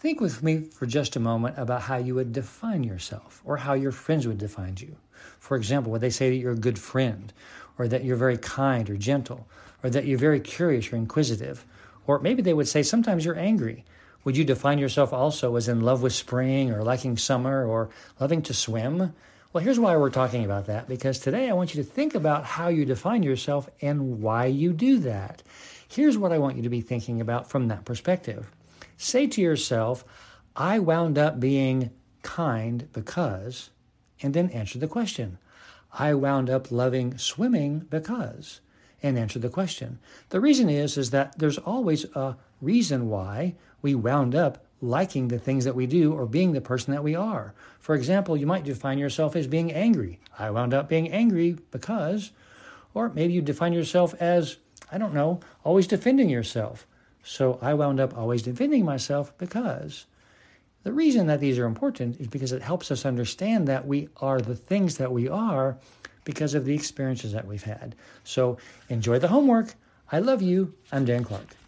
Think with me for just a moment about how you would define yourself or how your friends would define you. For example, would they say that you're a good friend or that you're very kind or gentle or that you're very curious or inquisitive? Or maybe they would say sometimes you're angry. Would you define yourself also as in love with spring or liking summer or loving to swim? Well, here's why we're talking about that because today I want you to think about how you define yourself and why you do that. Here's what I want you to be thinking about from that perspective. Say to yourself, I wound up being kind because, and then answer the question. I wound up loving swimming because, and answer the question. The reason is is that there's always a reason why we wound up liking the things that we do or being the person that we are. For example, you might define yourself as being angry. I wound up being angry because, or maybe you define yourself as, I don't know, always defending yourself. So I wound up always defending myself because the reason that these are important is because it helps us understand that we are the things that we are because of the experiences that we've had. So enjoy the homework. I love you. I'm Dan Clark.